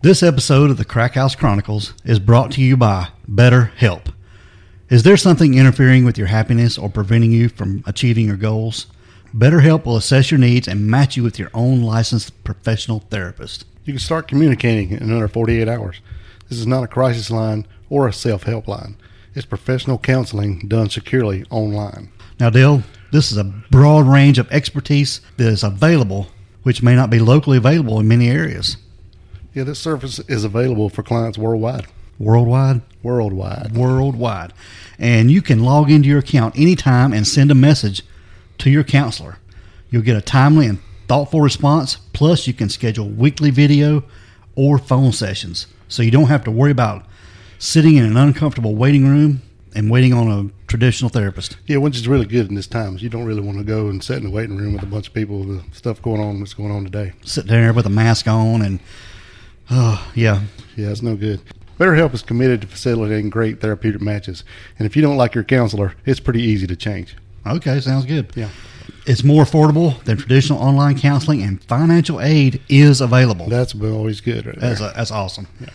This episode of the Crack House Chronicles is brought to you by BetterHelp. Is there something interfering with your happiness or preventing you from achieving your goals? BetterHelp will assess your needs and match you with your own licensed professional therapist. You can start communicating in under 48 hours. This is not a crisis line or a self help line. It's professional counseling done securely online. Now, Dale, this is a broad range of expertise that is available, which may not be locally available in many areas. Yeah, this service is available for clients worldwide. Worldwide? Worldwide. Worldwide. And you can log into your account anytime and send a message to your counselor. You'll get a timely and thoughtful response, plus, you can schedule weekly video or phone sessions. So you don't have to worry about sitting in an uncomfortable waiting room and waiting on a traditional therapist. Yeah, which is really good in this times. You don't really want to go and sit in a waiting room with a bunch of people with stuff going on that's going on today. Sit there with a mask on and, oh, yeah. Yeah, it's no good. BetterHelp is committed to facilitating great therapeutic matches. And if you don't like your counselor, it's pretty easy to change. Okay, sounds good. Yeah. It's more affordable than traditional online counseling, and financial aid is available. That's always good. Right that's, a, that's awesome. Yeah.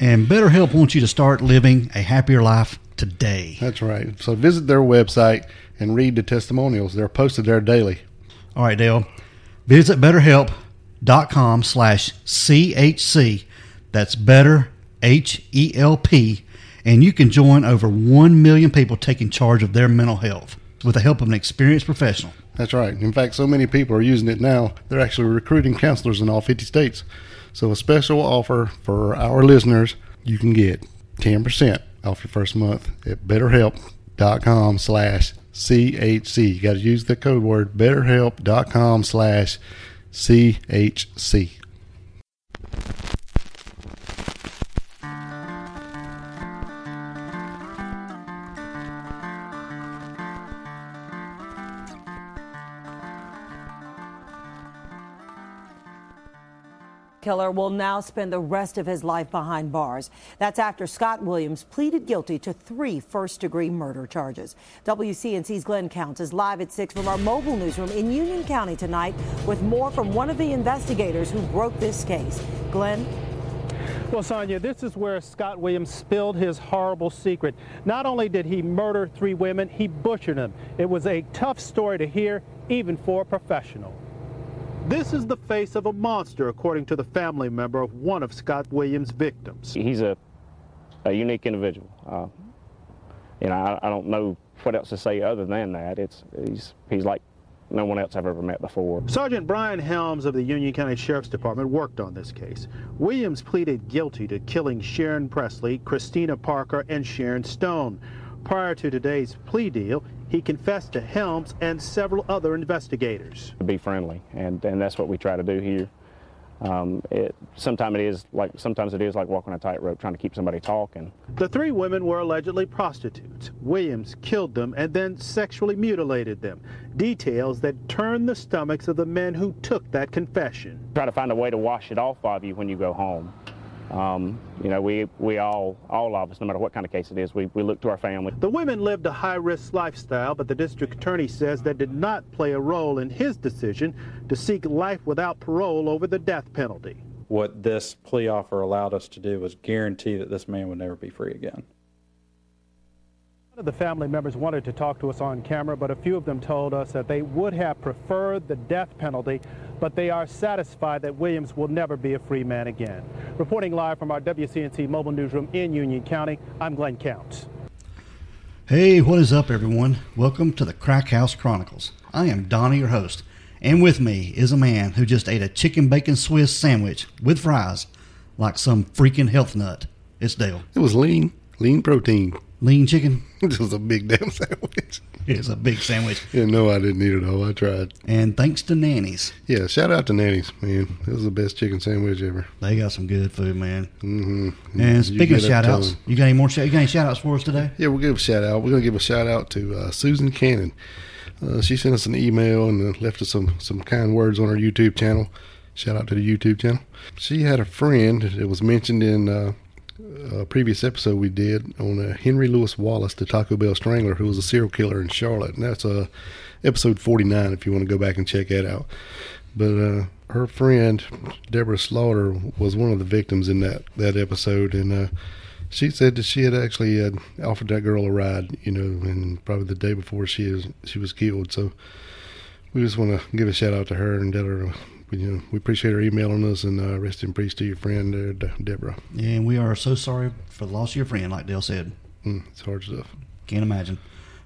And BetterHelp wants you to start living a happier life today. That's right. So visit their website and read the testimonials. They're posted there daily. All right, Dale. Visit betterhelp.com slash CHC. That's better, H E L P. And you can join over 1 million people taking charge of their mental health with the help of an experienced professional. That's right. In fact, so many people are using it now, they're actually recruiting counselors in all 50 states. So, a special offer for our listeners you can get 10% off your first month at betterhelp.com slash CHC. You got to use the code word betterhelp.com slash CHC. Killer will now spend the rest of his life behind bars. That's after Scott Williams pleaded guilty to three first degree murder charges. WCNC's Glenn Counts is live at 6 from our mobile newsroom in Union County tonight with more from one of the investigators who broke this case. Glenn? Well, Sonia, this is where Scott Williams spilled his horrible secret. Not only did he murder three women, he butchered them. It was a tough story to hear, even for a professional. This is the face of a monster, according to the family member of one of Scott Williams' victims. He's a, a unique individual. Uh, you know, I, I, don't know what else to say other than that. It's he's he's like no one else I've ever met before. Sergeant Brian Helms of the Union County Sheriff's Department worked on this case. Williams pleaded guilty to killing Sharon Presley, Christina Parker, and Sharon Stone. Prior to today's plea deal, he confessed to Helms and several other investigators. Be friendly, and, and that's what we try to do here. Um, it, sometimes it is like sometimes it is like walking a tightrope, trying to keep somebody talking. The three women were allegedly prostitutes. Williams killed them and then sexually mutilated them. Details that turned the stomachs of the men who took that confession. Try to find a way to wash it off of you when you go home. Um, you know, we, we all, all of us, no matter what kind of case it is, we, we look to our family. The women lived a high-risk lifestyle, but the district attorney says that did not play a role in his decision to seek life without parole over the death penalty. What this plea offer allowed us to do was guarantee that this man would never be free again. None of the family members wanted to talk to us on camera, but a few of them told us that they would have preferred the death penalty but they are satisfied that Williams will never be a free man again. Reporting live from our WCNC mobile newsroom in Union County, I'm Glenn Counts. Hey, what is up, everyone? Welcome to the Crack House Chronicles. I am Donnie, your host, and with me is a man who just ate a chicken bacon Swiss sandwich with fries like some freaking health nut. It's Dale. It was lean, lean protein. Lean chicken? It was a big damn sandwich. it's a big sandwich. Yeah, no, I didn't eat it all. I tried. And thanks to Nanny's, Yeah, shout out to Nanny's, man. It was the best chicken sandwich ever. they got some good food, man. Mm-hmm. And speaking of shout outs, you got any more? Shout, you got any shout outs for us today? Yeah, we'll give a shout out. We're going to give a shout out to uh, Susan Cannon. Uh, she sent us an email and uh, left us some, some kind words on our YouTube channel. Shout out to the YouTube channel. She had a friend that was mentioned in uh, a previous episode we did on uh, Henry Louis Wallace, the Taco Bell Strangler, who was a serial killer in Charlotte. And that's uh, episode 49 if you want to go back and check that out. But uh, her friend, Deborah Slaughter, was one of the victims in that, that episode. And uh, she said that she had actually uh, offered that girl a ride, you know, and probably the day before she is she was killed. So we just want to give a shout out to her and tell her, you know, we appreciate her emailing us and uh, rest in peace to your friend, uh, De- Deborah. And we are so sorry for the loss of your friend, like Dale said. Mm, it's hard stuff. Can't imagine.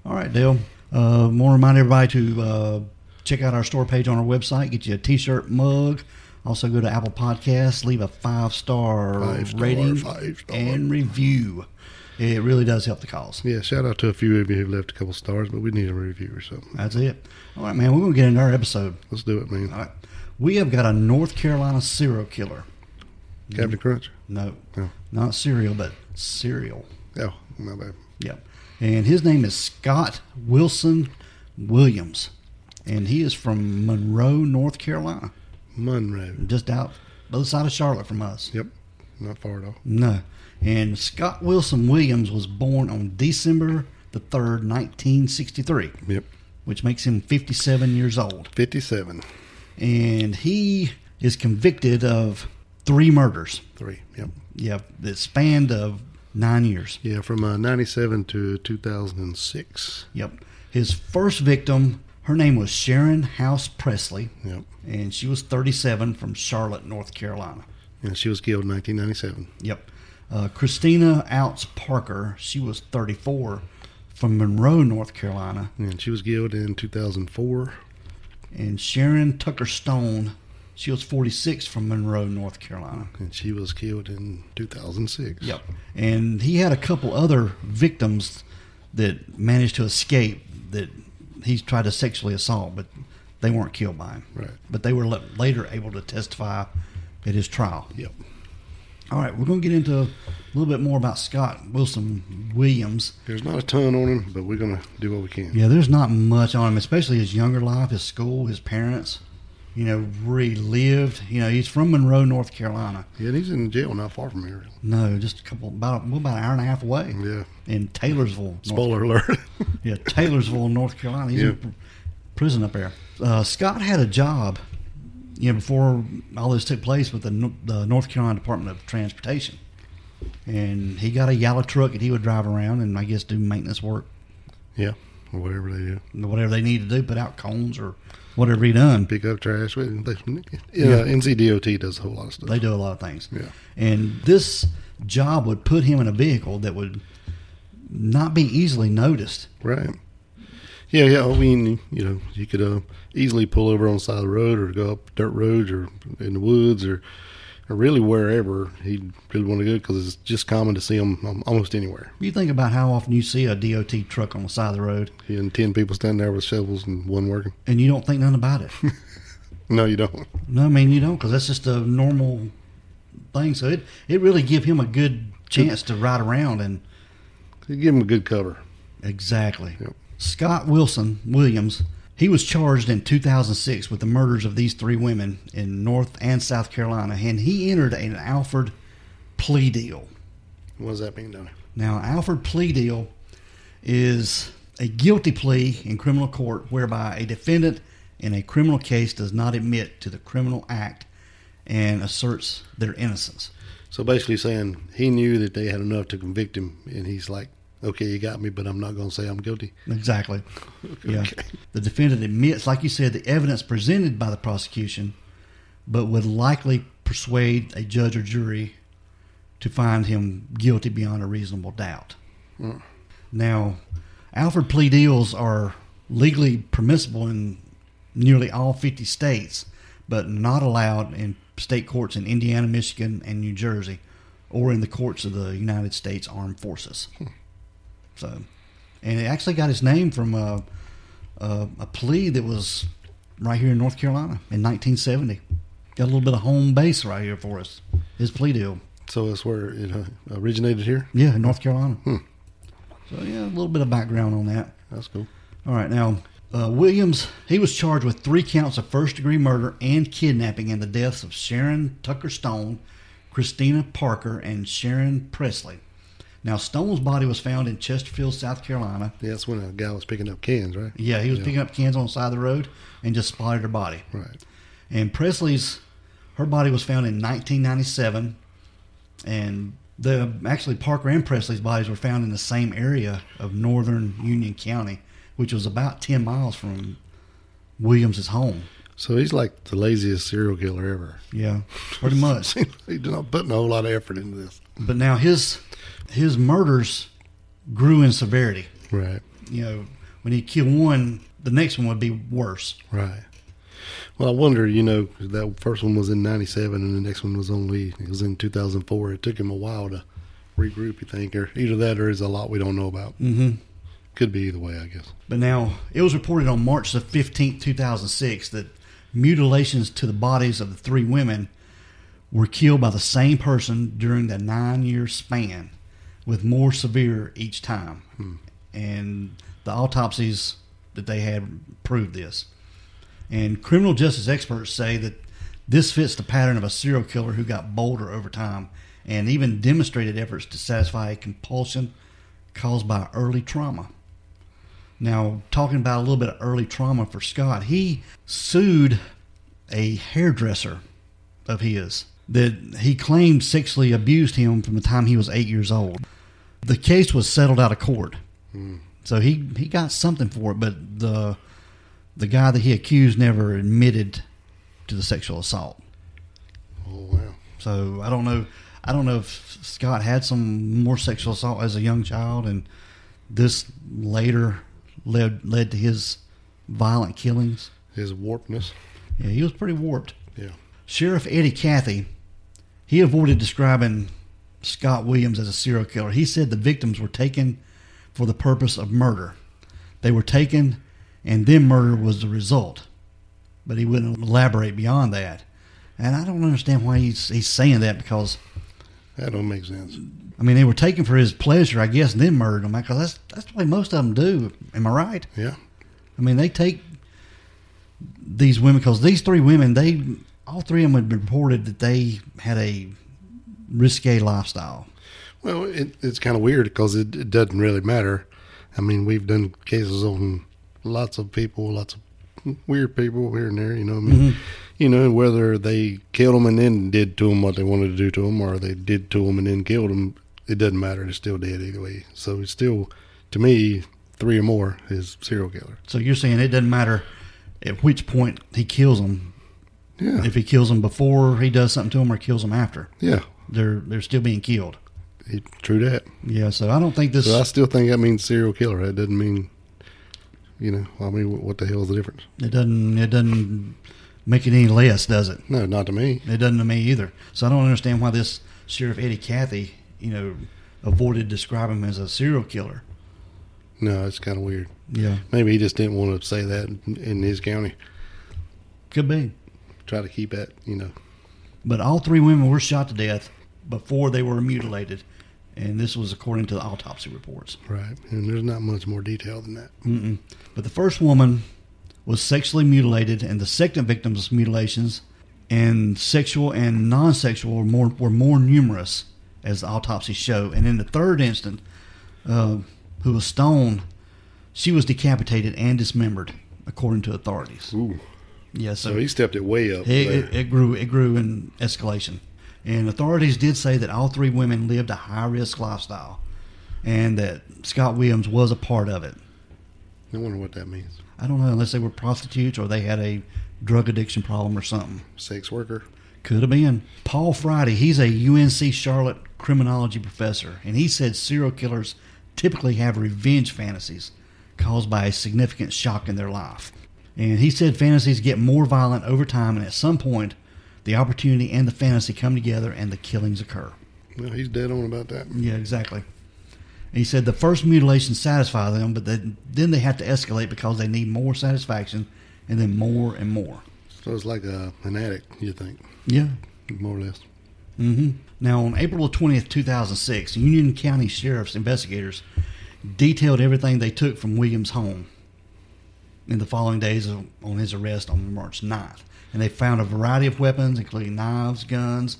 All right, Dale. Uh, want to remind everybody to uh, check out our store page on our website. Get you a T-shirt, mug. Also, go to Apple Podcasts. Leave a five star rating five star. and review. It really does help the cause. Yeah, shout out to a few of you who left a couple stars, but we need a review or something. That's it. All right, man. We're gonna get into our episode. Let's do it, man. All right. We have got a North Carolina serial killer. Captain Crunch. No, No. not cereal, but cereal. Oh, my bad. Yep. And his name is Scott Wilson Williams. And he is from Monroe, North Carolina, Monroe. just out the other side of Charlotte from us. Yep, not far at all. No. And Scott Wilson Williams was born on December the 3rd, 1963, Yep, which makes him 57 years old. 57. And he is convicted of three murders. Three. Yep. Yeah, that spanned of nine years. Yeah, from uh, 97 to 2006. Yep. His first victim, her name was Sharon House Presley, Yep. and she was 37 from Charlotte, North Carolina. And she was killed in 1997. Yep. Uh, Christina Ouzts Parker, she was 34 from Monroe, North Carolina. And she was killed in 2004. And Sharon Tucker Stone, she was 46 from Monroe, North Carolina. And she was killed in 2006. Yep. And he had a couple other victims that managed to escape that he tried to sexually assault, but they weren't killed by him. Right. But they were later able to testify at his trial. Yep. All right, we're going to get into a little bit more about Scott Wilson Williams. There's not a ton on him, but we're going to do what we can. Yeah, there's not much on him, especially his younger life, his school, his parents. You know, where he lived. You know, he's from Monroe, North Carolina. Yeah, and he's in jail not far from here. No, just a couple, about well, about an hour and a half away. Yeah. In Taylorsville, Spoiler alert. Yeah, Taylorsville, North Carolina. He's Yeah. in pr- prison up there. Uh, Scott had a job, you know, before all this took place with the, the North Carolina Department of Transportation, and he got a yellow truck that he would drive around and I guess do maintenance work, yeah, or whatever they do. whatever they need to do, put out cones or whatever he done. Pick up trash. They, yeah, NCDOT does a whole lot of stuff. They do a lot of things. Yeah. And this job would put him in a vehicle that would not be easily noticed. Right. Yeah, yeah. I mean, you know, you could uh, easily pull over on the side of the road or go up dirt roads or in the woods or, or really wherever he'd really want to go because it's just common to see him um, almost anywhere. You think about how often you see a DOT truck on the side of the road and 10 people standing there with shovels and one working. and you don't think nothing about it. No, you don't. no, I mean you don't because that's just a normal thing. So it it really give him a good chance to ride around and You give him a good cover. exactly. Yep. Scott Wilson Williams. He was charged in 2006 with the murders of these three women in North and South Carolina, and he entered an Alford plea deal. What does that mean, Donnie? Now, Alford plea deal is a guilty plea in criminal court whereby a defendant in a criminal case does not admit to the criminal act and asserts their innocence. So basically saying he knew that they had enough to convict him, and he's like, okay, you got me, but I'm not going to say I'm guilty. Exactly. Yeah. Okay. The defendant admits, like you said, the evidence presented by the prosecution, but would likely persuade a judge or jury to find him guilty beyond a reasonable doubt. Hmm. Now, Alford plea deals are legally permissible in nearly all 50 states, but not allowed in state courts in Indiana, Michigan, and New Jersey, or in the courts of the United States Armed Forces. Hmm. So, and it actually got its name from uh, uh, a plea that was right here in North Carolina in 1970. Got a little bit of home base right here for us. His plea deal. So that's where it uh, originated here. Yeah, in North Carolina. Hmm. So yeah, a little bit of background on that. That's cool. All right, now uh, Williams he was charged with three counts of first degree murder and kidnapping in the deaths of Sharon Tucker Stone, Christina Parker, and Sharon Presley. Now Stone's body was found in Chesterfield, South Carolina. Yeah, that's when a guy was picking up cans, right? Yeah, he was picking up cans on the side of the road and just spotted her body. Right. And Presley's, her body was found in 1997, and the actually Parker and Presley's bodies were found in the same area of northern Union County, which was about 10 miles from Williams's home. So he's like the laziest serial killer ever. Yeah, pretty much. He's not putting a whole lot of effort into this. but now his his murders grew in severity. Right. You know, when he killed one, the next one would be worse. Right. Well, I wonder, you know, that first one was in 97 and the next one was only, it was in 2004. It took him a while to regroup, you think, or either that or is a lot we don't know about. Mm-hmm. Could be either way, I guess. But now it was reported on March the 15th, 2006, that mutilations to the bodies of the three women were killed by the same person during the nine year span, with more severe each time. Hmm. And the autopsies that they had proved this. And criminal justice experts say that this fits the pattern of a serial killer who got bolder over time and even demonstrated efforts to satisfy a compulsion caused by early trauma. Now, talking about a little bit of early trauma for Scott, he sued a hairdresser of his that he claimed sexually abused him from the time he was eight years old. The case was settled out of court, hmm. so he he got something for it, but the the guy that he accused never admitted to the sexual assault. Oh, wow. So I don't know. I don't know if Scott had some more sexual assault as a young child, and this later led led to his violent killings. His warpness. Yeah, he was pretty warped. Yeah. Sheriff Eddie Cathey, he avoided describing Scott Williams as a serial killer. He said the victims were taken for the purpose of murder. They were taken, and then murder was the result. But he wouldn't elaborate beyond that. And I don't understand why he's he's saying that because That don't make sense. I mean they were taken for his pleasure, I guess, and then murdered them. Because that's that's the way most of them do. Am I right? Yeah. I mean, they take these women because these three women, they all three of them had been reported that they had a risque lifestyle. Well, it, it's kind of weird because it, it doesn't really matter. I mean, we've done cases on lots of people, lots of weird people here and there. You know, I mean, mm-hmm. you know, whether they killed them and then did to them what they wanted to do to them, or they did to them and then killed them, it doesn't matter. They're still dead either way. So it's still, to me, three or more is serial killer. So you're saying it doesn't matter at which point he kills them. Yeah, If he kills them before he does something to them or kills them after, yeah, they're they're still being killed. it, true that. Yeah. So I don't think this. So I still think that means serial killer. That doesn't mean, you know, I mean, what, the hell is the difference? it doesn't it doesn't make it any less, does it? No, not to me. It doesn't to me either. So I don't understand why this Sheriff Eddie Cathey, you know, avoided describing him as a serial killer. No, it's kind of weird. Yeah, Maybe he just didn't want to say that in- in his county. could be. Try to keep that, you know. But all three women were shot to death before they were mutilated, and this was according to the autopsy reports. Right. And there's not much more detail than that. Mm-mm. But the first woman was sexually mutilated, and the second victim's mutilations and sexual and non-sexual were more were more numerous, as the autopsy show. And in the third instance, uh, who was stoned, she was decapitated and dismembered, according to authorities. Ooh. Yeah, So he stepped it way up. it, it, it grew. It grew in escalation, and authorities did say that all three women lived a high risk lifestyle, and that Scott Williams was a part of it. I wonder what that means. I don't know unless they were prostitutes or they had a drug addiction problem or something. Sex worker. Could have been. Paul Friday, he's a UNC Charlotte criminology professor, and he said serial killers typically have revenge fantasies caused by a significant shock in their life. And he said fantasies get more violent over time, and at some point, the opportunity and the fantasy come together and the killings occur. Well, he's dead on about that. Yeah, exactly. he said the first mutilation satisfied them, but then then they have to escalate because they need more satisfaction, and then more and more. So it's like a, an addict, you think, Yeah. more or less. Mm-hmm. Now, on April twentieth, two thousand six, Union County Sheriff's investigators detailed everything they took from Williams' home in the following days of, on his arrest on March 9th. And they found a variety of weapons, including knives, guns.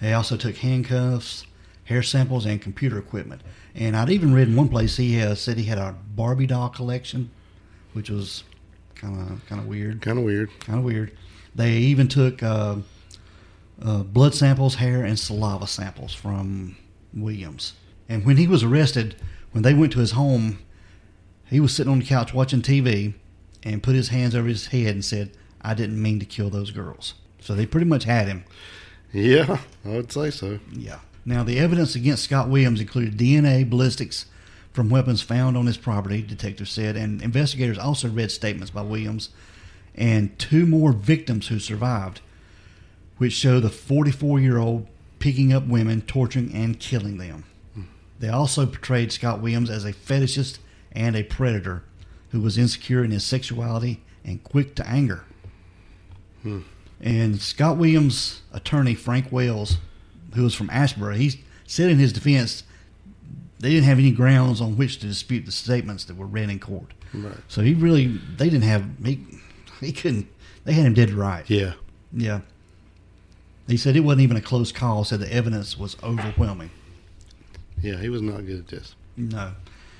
They also took handcuffs, hair samples, and computer equipment. And I'd even read in one place he uh, said he had a Barbie doll collection, which was kind of kind of weird Kind of weird. kind of weird. They even took uh, uh, blood samples, hair, and saliva samples from Williams. And when he was arrested, when they went to his home, he was sitting on the couch watching TV and put his hands over his head and said, I didn't mean to kill those girls. So they pretty much had him. Yeah, I would say so. Yeah. Now, the evidence against Scott Williams included DNA, ballistics from weapons found on his property, detective said, and investigators also read statements by Williams and two more victims who survived, which show the 44 year old picking up women, torturing, and killing them. They also portrayed Scott Williams as a fetishist and a predator who was insecure in his sexuality and quick to anger. And Scott Williams' attorney, Frank Wells, who was from Asheboro, he said in his defense they didn't have any grounds on which to dispute the statements that were read in court. Right. So he really, they didn't have, he, he couldn't, they had him dead right. Yeah. Yeah. He said it wasn't even a close call, said the evidence was overwhelming. Yeah, he was not good at this. No.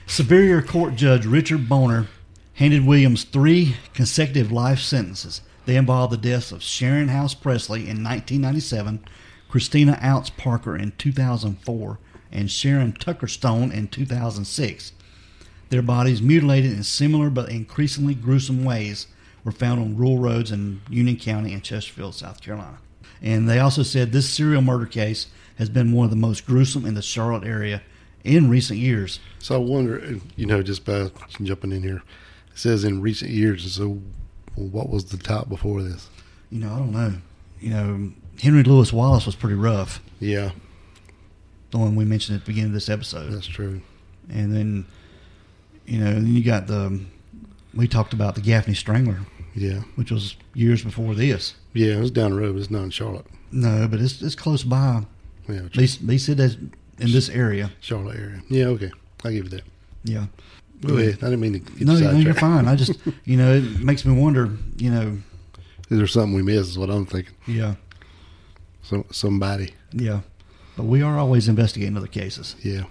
Superior Court Judge Richard Boner handed Williams three consecutive life sentences. They involved the deaths of Sharon House Presley in 1997, Christina Ouzts Parker in 2004, and Sharon Tucker Stone in 2006. Their bodies, mutilated in similar but increasingly gruesome ways, were found on rural roads in Union County and Chesterfield, South Carolina. And they also said this serial murder case has been one of the most gruesome in the Charlotte area in recent years. So I wonder, you know, just by jumping in here, it says in recent years. So what was the top before this? You know, I don't know. You know, Henry Louis Wallace was pretty rough, Yeah, the one we mentioned at the beginning of this episode. that's true. And then, you know, then you got the, we talked about the Gaffney Strangler, Yeah, which was years before this. yeah, it was down the road. But it's not in Charlotte. No, but it's it's close by. Yeah, They, they said that in this area. Charlotte area. Yeah, okay, I give you that. Yeah. Go ahead. I didn't mean to get No, you no, you're fine. I just, you know, it makes me wonder, you know, Is there something we miss? Is what I'm thinking. yeah, So somebody. yeah. But we are always investigating other cases. Yeah,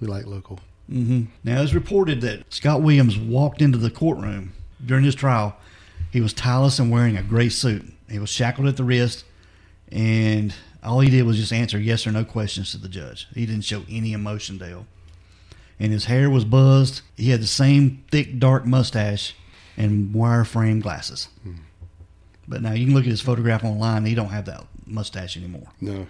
we like local. Mm-hmm. Now, it's reported that Scott Williams walked into the courtroom during his trial. He was tireless and wearing a gray suit. He was shackled at the wrist, and all he did was just answer yes or no questions to the judge. He didn't show any emotion, Dale. And his hair was buzzed. He had the same thick, dark mustache and wire frame glasses. But now you can look at his photograph online. He don't have that mustache anymore. No,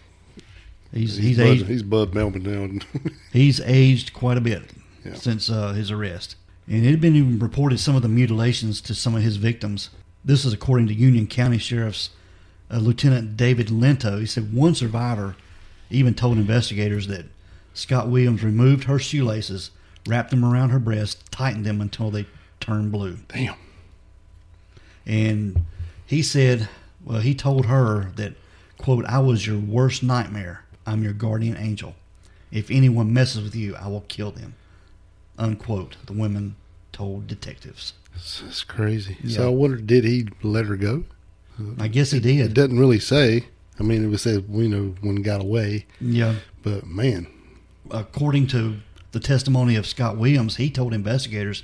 He's he's he's Bud, aged, he's Bud Melvin now. He's aged quite a bit Yeah. since uh, his arrest. And it had been even reported some of the mutilations to some of his victims. This is according to Union County Sheriff's uh, Lieutenant David Lento. He said one survivor even told investigators that Scott Williams removed her shoelaces, wrapped them around her breast, tightened them until they turned blue. Damn. And he said, well, he told her that, quote, I was your worst nightmare. I'm your guardian angel. If anyone messes with you, I will kill them. Unquote. The women told detectives. It's, it's crazy. Yeah. So I wonder, did he let her go? I guess he did. It doesn't really say. I mean, it was said, you know, when he got away. Yeah. But man, According to the testimony of Scott Williams, he told investigators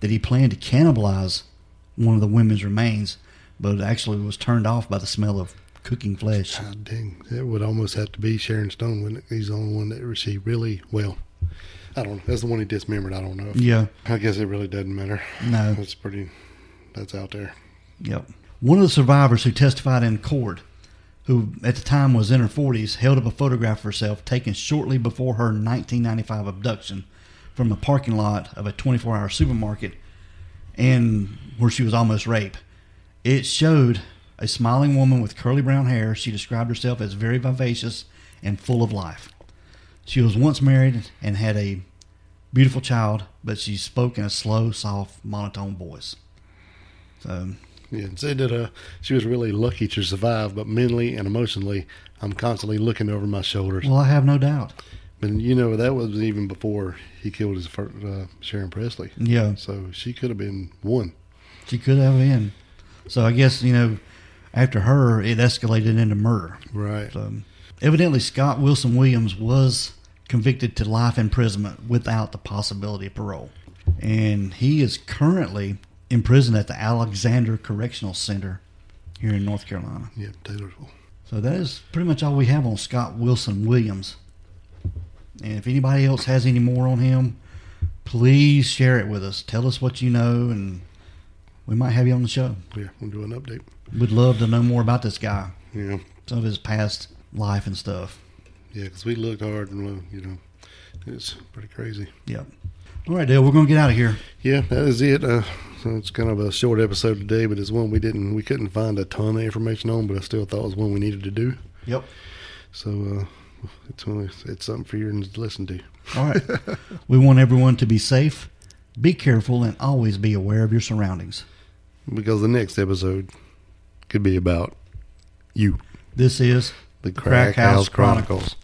that he planned to cannibalize one of the women's remains, but actually was turned off by the smell of cooking flesh. God dang, it would almost have to be Sharon Stone, wouldn't it? He's the only one that received really well. I don't know. That's the one he dismembered. I don't know. If, Yeah. I guess it really doesn't matter. No. That's pretty. That's out there. Yep. One of the survivors who testified in court, who at the time was in her 40s, held up a photograph of herself taken shortly before her 1995 abduction from a parking lot of a 24 hour supermarket and where she was almost raped. It showed a smiling woman with curly brown hair. She described herself as very vivacious and full of life. She was once married and had a beautiful child, but she spoke in a slow, soft, monotone voice. So, Yeah, and said that uh, she was really lucky to survive, but mentally and emotionally, I'm constantly looking over my shoulders. well, I have no doubt. But you know, that was even before he killed his first, uh, Sharon Presley. Yeah, So she could have been one. she could have been. So I guess you know, after her, it escalated into murder. Right. So, evidently, Scott Wilson Williams was convicted to life imprisonment without the possibility of parole. And he is currently in prison at the Alexander Correctional Center here in North Carolina. Yeah, Taylorsville. So that is pretty much all we have on Scott Wilson Williams. And if anybody else has any more on him, please share it with us. Tell us what you know, and we might have you on the show. Yeah, we'll do an update. We'd love to know more about this guy, Yeah, some of his past life and stuff. yeah, because we looked hard and you know, it's pretty crazy. Yep. All right, Dale, we're going to get out of here. Yeah, that is it. Uh, it's kind of a short episode today, but it's one we didn't, we couldn't find a ton of information on, but I still thought it was one we needed to do. Yep. So uh, it's one, it's something for you to listen to. All right. we want everyone to be safe, be careful, and always be aware of your surroundings. Because the next episode could be about you, This is the Crack Crack House House Chronicles. Chronicles.